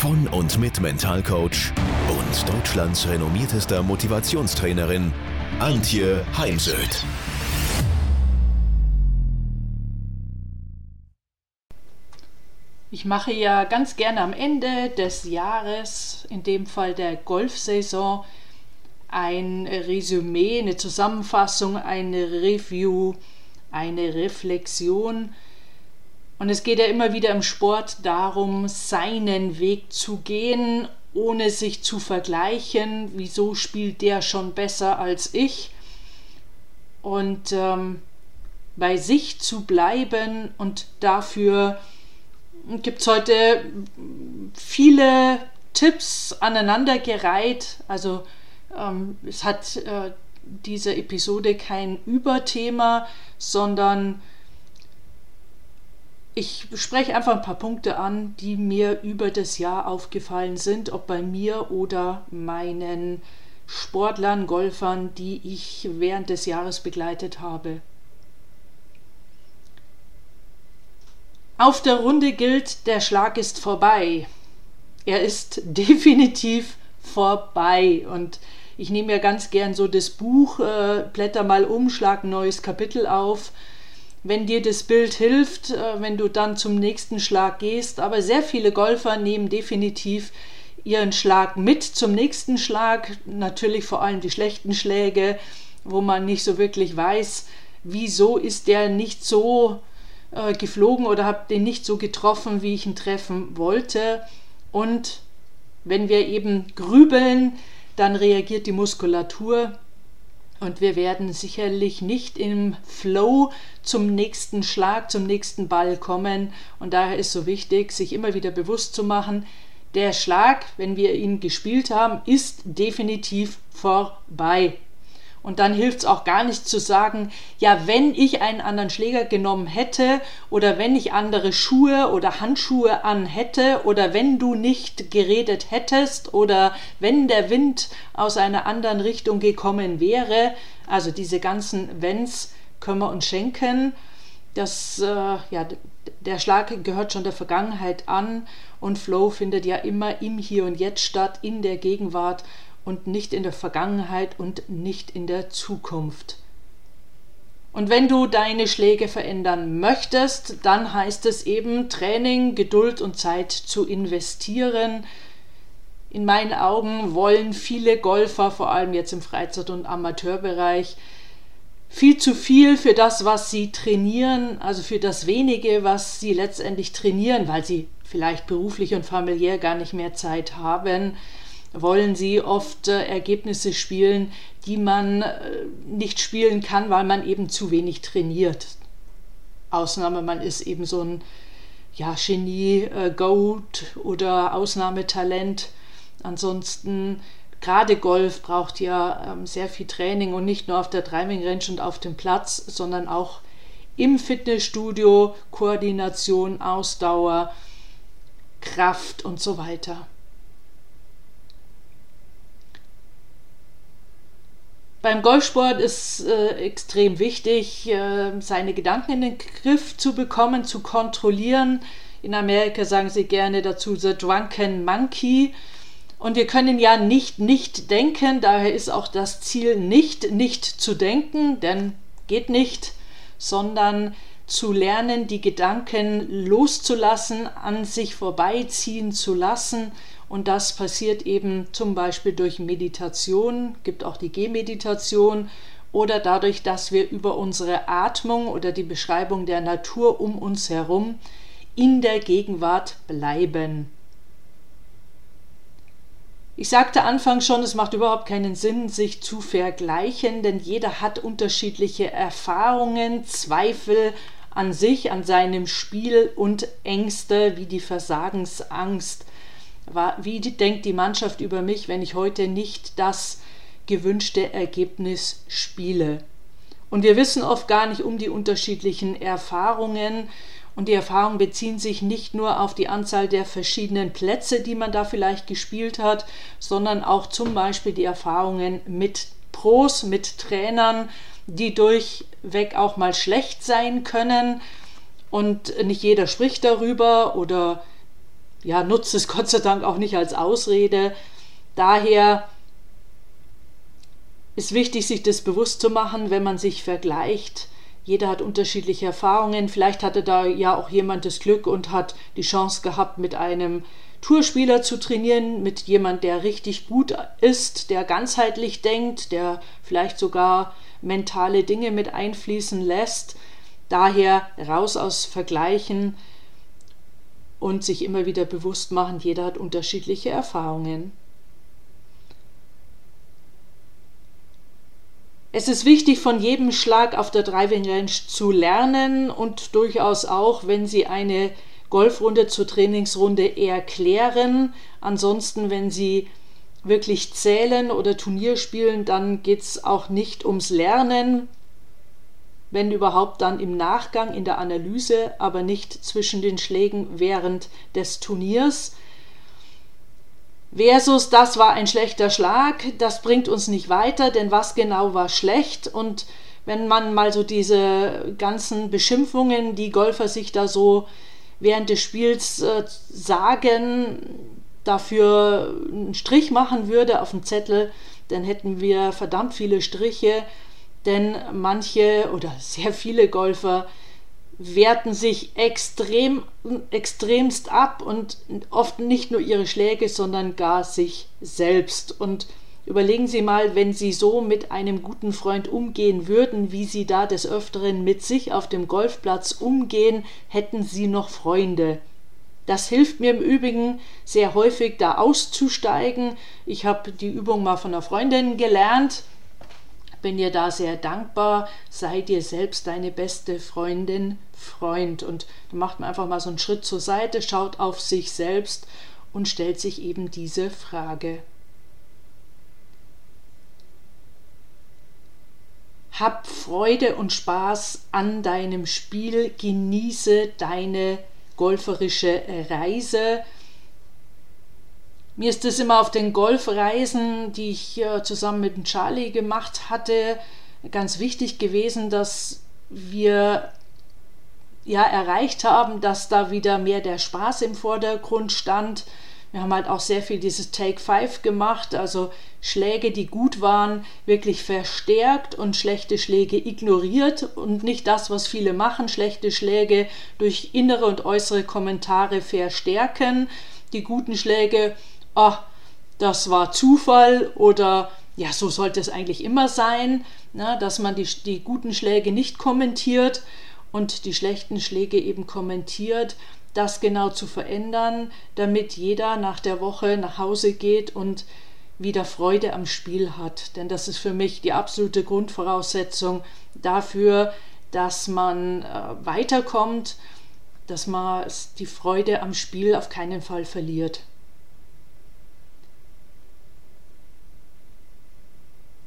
von und mit Mentalcoach und Deutschlands renommiertester Motivationstrainerin Antje Heimsöth. Ich mache ja ganz gerne am Ende des Jahres, in dem Fall der Golfsaison, ein Resümee, eine Zusammenfassung, eine Review, eine Reflexion und es geht ja immer wieder im Sport darum, seinen Weg zu gehen, ohne sich zu vergleichen. Wieso spielt der schon besser als ich? Und ähm, bei sich zu bleiben und dafür gibt es heute viele Tipps aneinandergereiht. Also ähm, es hat äh, diese Episode kein Überthema, sondern ich spreche einfach ein paar Punkte an, die mir über das Jahr aufgefallen sind, ob bei mir oder meinen Sportlern, Golfern, die ich während des Jahres begleitet habe. Auf der Runde gilt, der Schlag ist vorbei. Er ist definitiv vorbei. Und ich nehme ja ganz gern so das Buch, äh, blätter mal um, schlag ein neues Kapitel auf wenn dir das Bild hilft, äh, wenn du dann zum nächsten Schlag gehst. Aber sehr viele Golfer nehmen definitiv ihren Schlag mit zum nächsten Schlag. Natürlich vor allem die schlechten Schläge, wo man nicht so wirklich weiß, wieso ist der nicht so äh, geflogen oder habe den nicht so getroffen, wie ich ihn treffen wollte. Und wenn wir eben grübeln, dann reagiert die Muskulatur und wir werden sicherlich nicht im Flow zum nächsten Schlag, zum nächsten Ball kommen. Und daher ist so wichtig, sich immer wieder bewusst zu machen, der Schlag, wenn wir ihn gespielt haben, ist definitiv vorbei. Und dann hilft es auch gar nicht zu sagen, ja, wenn ich einen anderen Schläger genommen hätte oder wenn ich andere Schuhe oder Handschuhe an hätte oder wenn du nicht geredet hättest oder wenn der Wind aus einer anderen Richtung gekommen wäre. Also diese ganzen Wenns können wir uns schenken. Das, äh, ja, der Schlag gehört schon der Vergangenheit an und Flow findet ja immer im Hier und Jetzt statt, in der Gegenwart und nicht in der Vergangenheit und nicht in der Zukunft. Und wenn du deine Schläge verändern möchtest, dann heißt es eben Training, Geduld und Zeit zu investieren. In meinen Augen wollen viele Golfer, vor allem jetzt im Freizeit- und Amateurbereich, viel zu viel für das, was sie trainieren, also für das wenige, was sie letztendlich trainieren, weil sie vielleicht beruflich und familiär gar nicht mehr Zeit haben wollen sie oft äh, Ergebnisse spielen, die man äh, nicht spielen kann, weil man eben zu wenig trainiert. Ausnahme, man ist eben so ein ja, Genie, äh, Goat oder Ausnahmetalent. Ansonsten, gerade Golf braucht ja ähm, sehr viel Training und nicht nur auf der Driving Range und auf dem Platz, sondern auch im Fitnessstudio, Koordination, Ausdauer, Kraft und so weiter. Beim Golfsport ist äh, extrem wichtig, äh, seine Gedanken in den Griff zu bekommen, zu kontrollieren. In Amerika sagen sie gerne dazu The Drunken Monkey. Und wir können ja nicht nicht denken, daher ist auch das Ziel nicht nicht zu denken, denn geht nicht, sondern zu lernen, die Gedanken loszulassen, an sich vorbeiziehen zu lassen und das passiert eben zum Beispiel durch Meditation, gibt auch die Gehmeditation oder dadurch, dass wir über unsere Atmung oder die Beschreibung der Natur um uns herum in der Gegenwart bleiben. Ich sagte Anfang schon, es macht überhaupt keinen Sinn, sich zu vergleichen, denn jeder hat unterschiedliche Erfahrungen, Zweifel an sich, an seinem Spiel und Ängste wie die Versagensangst, wie denkt die Mannschaft über mich, wenn ich heute nicht das gewünschte Ergebnis spiele. Und wir wissen oft gar nicht um die unterschiedlichen Erfahrungen. Und die Erfahrungen beziehen sich nicht nur auf die Anzahl der verschiedenen Plätze, die man da vielleicht gespielt hat, sondern auch zum Beispiel die Erfahrungen mit Pros, mit Trainern, die durchweg auch mal schlecht sein können. Und nicht jeder spricht darüber oder ja, nutzt es Gott sei Dank auch nicht als Ausrede. Daher ist wichtig, sich das bewusst zu machen, wenn man sich vergleicht. Jeder hat unterschiedliche Erfahrungen. Vielleicht hatte da ja auch jemand das Glück und hat die Chance gehabt, mit einem Tourspieler zu trainieren, mit jemand, der richtig gut ist, der ganzheitlich denkt, der vielleicht sogar mentale Dinge mit einfließen lässt. Daher raus aus Vergleichen und sich immer wieder bewusst machen, jeder hat unterschiedliche Erfahrungen. Es ist wichtig, von jedem Schlag auf der Driving Range zu lernen und durchaus auch, wenn Sie eine Golfrunde zur Trainingsrunde erklären. Ansonsten, wenn Sie wirklich zählen oder Turnier spielen, dann geht es auch nicht ums Lernen, wenn überhaupt dann im Nachgang in der Analyse, aber nicht zwischen den Schlägen während des Turniers. Versus, das war ein schlechter Schlag, das bringt uns nicht weiter, denn was genau war schlecht? Und wenn man mal so diese ganzen Beschimpfungen, die Golfer sich da so während des Spiels äh, sagen, dafür einen Strich machen würde auf dem Zettel, dann hätten wir verdammt viele Striche, denn manche oder sehr viele Golfer werten sich extrem, extremst ab und oft nicht nur ihre Schläge, sondern gar sich selbst. Und überlegen Sie mal, wenn Sie so mit einem guten Freund umgehen würden, wie Sie da des Öfteren mit sich auf dem Golfplatz umgehen, hätten Sie noch Freunde. Das hilft mir im Übrigen sehr häufig, da auszusteigen. Ich habe die Übung mal von einer Freundin gelernt bin dir da sehr dankbar. Sei dir selbst deine beste Freundin, Freund. Und dann macht man einfach mal so einen Schritt zur Seite, schaut auf sich selbst und stellt sich eben diese Frage. Hab Freude und Spaß an deinem Spiel, genieße deine golferische Reise mir ist es immer auf den Golfreisen, die ich zusammen mit Charlie gemacht hatte, ganz wichtig gewesen, dass wir ja erreicht haben, dass da wieder mehr der Spaß im Vordergrund stand. Wir haben halt auch sehr viel dieses Take Five gemacht, also Schläge, die gut waren, wirklich verstärkt und schlechte Schläge ignoriert und nicht das, was viele machen, schlechte Schläge durch innere und äußere Kommentare verstärken, die guten Schläge ach, das war Zufall oder ja, so sollte es eigentlich immer sein, na, ne, dass man die, die guten Schläge nicht kommentiert und die schlechten Schläge eben kommentiert, das genau zu verändern, damit jeder nach der Woche nach Hause geht und wieder Freude am Spiel hat. Denn das ist für mich die absolute Grundvoraussetzung dafür, dass man äh, weiterkommt, dass man die Freude am Spiel auf keinen Fall verliert.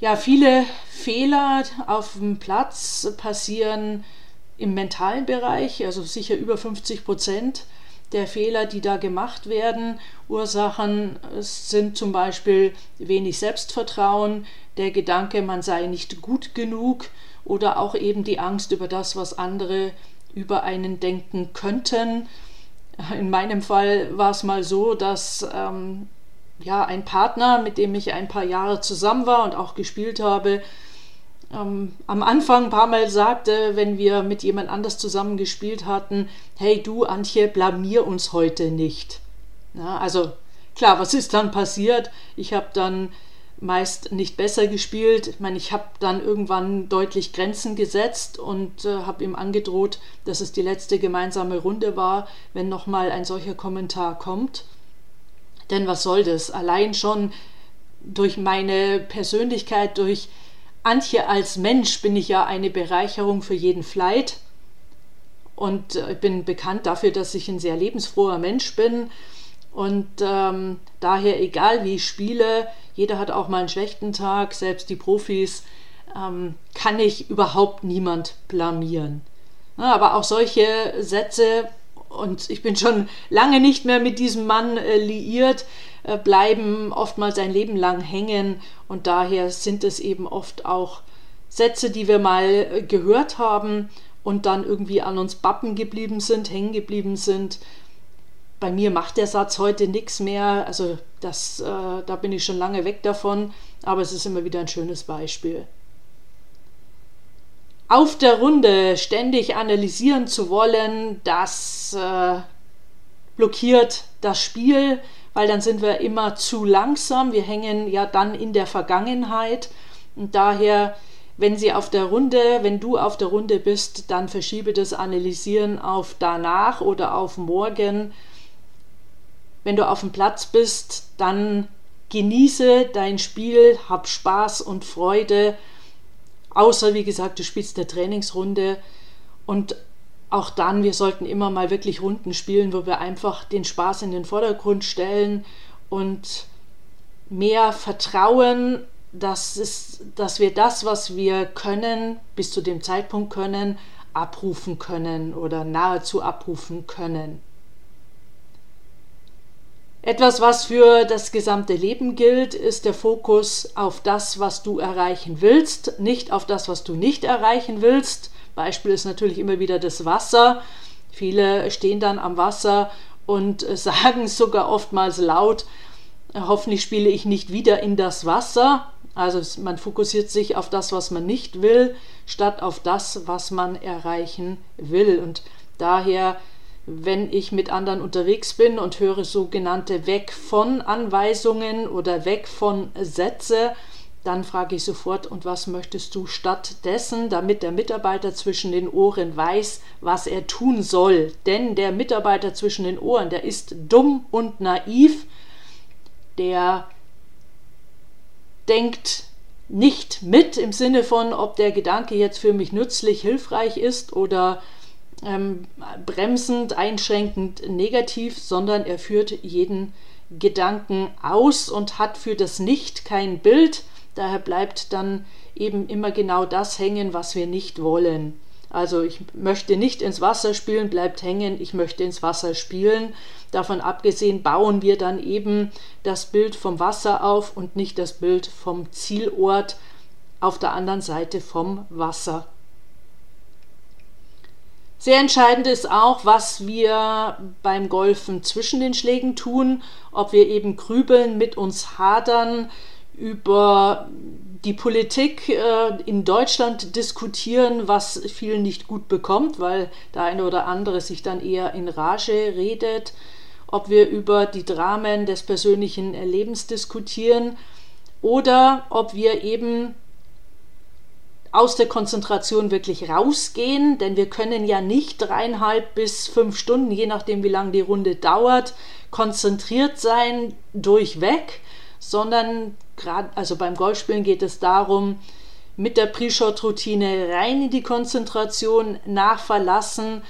Ja, viele Fehler auf dem Platz passieren im mentalen Bereich, also sicher über 50 Prozent der Fehler, die da gemacht werden. Ursachen sind zum Beispiel wenig Selbstvertrauen, der Gedanke, man sei nicht gut genug oder auch eben die Angst über das, was andere über einen denken könnten. In meinem Fall war es mal so, dass ähm, ja, ein Partner, mit dem ich ein paar Jahre zusammen war und auch gespielt habe, ähm, am Anfang ein paar Mal sagte, wenn wir mit jemand anders zusammen gespielt hatten, hey du Antje, blamier uns heute nicht. Ja, also klar, was ist dann passiert? Ich habe dann meist nicht besser gespielt. Ich meine, ich habe dann irgendwann deutlich Grenzen gesetzt und äh, habe ihm angedroht, dass es die letzte gemeinsame Runde war, wenn nochmal ein solcher Kommentar kommt. Denn was soll das? Allein schon durch meine Persönlichkeit, durch Antje als Mensch bin ich ja eine Bereicherung für jeden Flight. Und ich bin bekannt dafür, dass ich ein sehr lebensfroher Mensch bin. Und ähm, daher, egal wie ich spiele, jeder hat auch mal einen schlechten Tag, selbst die Profis, ähm, kann ich überhaupt niemand blamieren. Aber auch solche Sätze, und ich bin schon lange nicht mehr mit diesem Mann äh, liiert, äh, bleiben oftmals ein Leben lang hängen und daher sind es eben oft auch Sätze, die wir mal äh, gehört haben und dann irgendwie an uns bappen geblieben sind, hängen geblieben sind bei mir macht der Satz heute nichts mehr. Also das, äh, da bin ich schon lange weg davon, aber es ist immer wieder ein schönes Beispiel. Auf der Runde ständig analysieren zu wollen, das äh, blockiert das Spiel, weil dann sind wir immer zu langsam. Wir hängen ja dann in der Vergangenheit und daher wenn sie auf der Runde, wenn du auf der Runde bist, dann verschiebe das Analysieren auf danach oder auf morgen wenn du auf dem Platz bist, dann genieße dein Spiel, hab Spaß und Freude. Außer, wie gesagt, du spielst eine Trainingsrunde. Und auch dann, wir sollten immer mal wirklich Runden spielen, wo wir einfach den Spaß in den Vordergrund stellen und mehr vertrauen, dass, es, dass wir das, was wir können, bis zu dem Zeitpunkt können, abrufen können oder nahezu abrufen können. Etwas, was für das gesamte Leben gilt, ist der Fokus auf das, was du erreichen willst, nicht auf das, was du nicht erreichen willst. Beispiel ist natürlich immer wieder das Wasser. Viele stehen dann am Wasser und sagen sogar oftmals laut, hoffentlich spiele ich nicht wieder in das Wasser. Also man fokussiert sich auf das, was man nicht will, statt auf das, was man erreichen will. Und daher wenn ich mit anderen unterwegs bin und höre sogenannte Weg von Anweisungen oder Weg von Sätze, dann frage ich sofort, und was möchtest du stattdessen, damit der Mitarbeiter zwischen den Ohren weiß, was er tun soll. Denn der Mitarbeiter zwischen den Ohren, der ist dumm und naiv, der denkt nicht mit im Sinne von, ob der Gedanke jetzt für mich nützlich, hilfreich ist oder ähm, bremsend, einschränkend, negativ, sondern er führt jeden Gedanken aus und hat für das Nicht kein Bild. Daher bleibt dann eben immer genau das hängen, was wir nicht wollen. Also ich möchte nicht ins Wasser spielen, bleibt hängen, ich möchte ins Wasser spielen. Davon abgesehen bauen wir dann eben das Bild vom Wasser auf und nicht das Bild vom Zielort auf der anderen Seite vom Wasser. Sehr entscheidend ist auch, was wir beim Golfen zwischen den Schlägen tun, ob wir eben grübeln, mit uns hadern, über die Politik äh, in Deutschland diskutieren, was vielen nicht gut bekommt, weil der eine oder andere sich dann eher in Rage redet, ob wir über die Dramen des persönlichen Lebens diskutieren oder ob wir eben aus der Konzentration wirklich rausgehen, denn wir können ja nicht dreieinhalb bis fünf Stunden, je nachdem wie lange die Runde dauert, konzentriert sein durchweg, sondern gerade, also beim Golfspielen geht es darum, mit der Pre-Shot-Routine rein in die Konzentration, nach Verlassen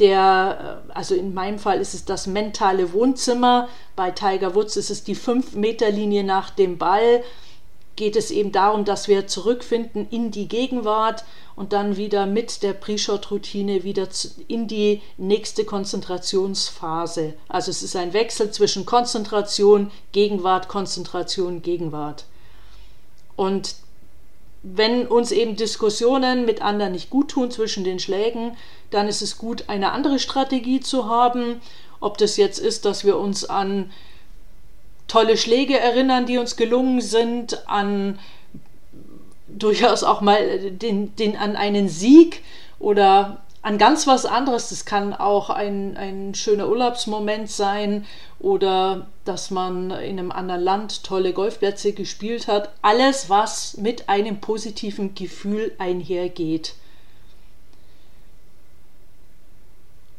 der, also in meinem Fall ist es das mentale Wohnzimmer, bei Tiger Woods ist es die 5-Meter-Linie nach dem Ball geht es eben darum, dass wir zurückfinden in die Gegenwart und dann wieder mit der Pre-Shot-Routine wieder in die nächste Konzentrationsphase. Also es ist ein Wechsel zwischen Konzentration, Gegenwart, Konzentration, Gegenwart. Und wenn uns eben Diskussionen mit anderen nicht gut tun zwischen den Schlägen, dann ist es gut, eine andere Strategie zu haben. Ob das jetzt ist, dass wir uns an tolle Schläge erinnern, die uns gelungen sind, an durchaus auch mal den, den, an einen Sieg oder an ganz was anderes. Das kann auch ein, ein schöner Urlaubsmoment sein oder dass man in einem anderen Land tolle Golfplätze gespielt hat. Alles, was mit einem positiven Gefühl einhergeht.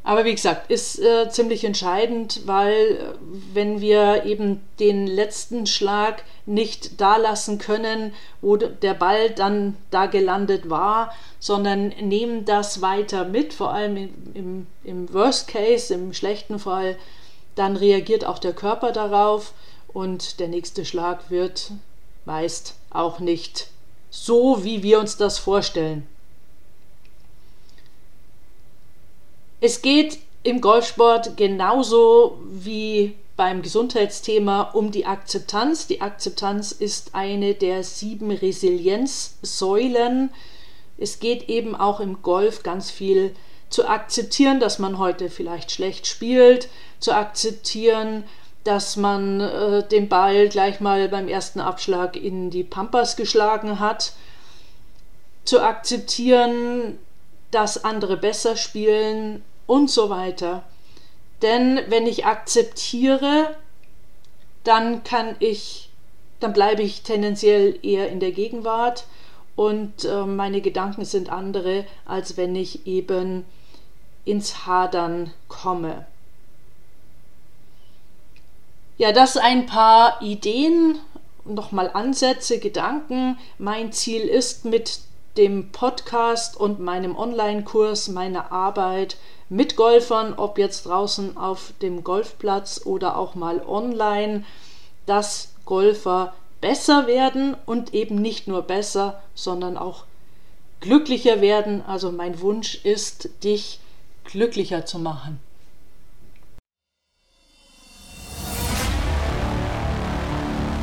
Aber wie gesagt, ist äh, ziemlich entscheidend, weil äh, wenn wir eben den letzten Schlag nicht da lassen können, wo der Ball dann da gelandet war, sondern nehmen das weiter mit, vor allem im, im, im Worst Case, im schlechten Fall, dann reagiert auch der Körper darauf und der nächste Schlag wird meist auch nicht so, wie wir uns das vorstellen. Es geht im Golfsport genauso wie beim Gesundheitsthema um die Akzeptanz. Die Akzeptanz ist eine der sieben Resilienzsäulen. Es geht eben auch im Golf ganz viel zu akzeptieren, dass man heute vielleicht schlecht spielt, zu akzeptieren, dass man äh, den Ball gleich mal beim ersten Abschlag in die Pampas geschlagen hat, zu akzeptieren, dass andere besser spielen und so weiter. Denn wenn ich akzeptiere, dann kann ich, dann bleibe ich tendenziell eher in der Gegenwart und äh, meine Gedanken sind andere, als wenn ich eben ins Hadern komme. Ja, das ein paar Ideen, nochmal Ansätze, Gedanken. Mein Ziel ist mit dem Podcast und meinem Online-Kurs meine Arbeit mit Golfern, ob jetzt draußen auf dem Golfplatz oder auch mal online, dass Golfer besser werden und eben nicht nur besser, sondern auch glücklicher werden. Also mein Wunsch ist, dich glücklicher zu machen.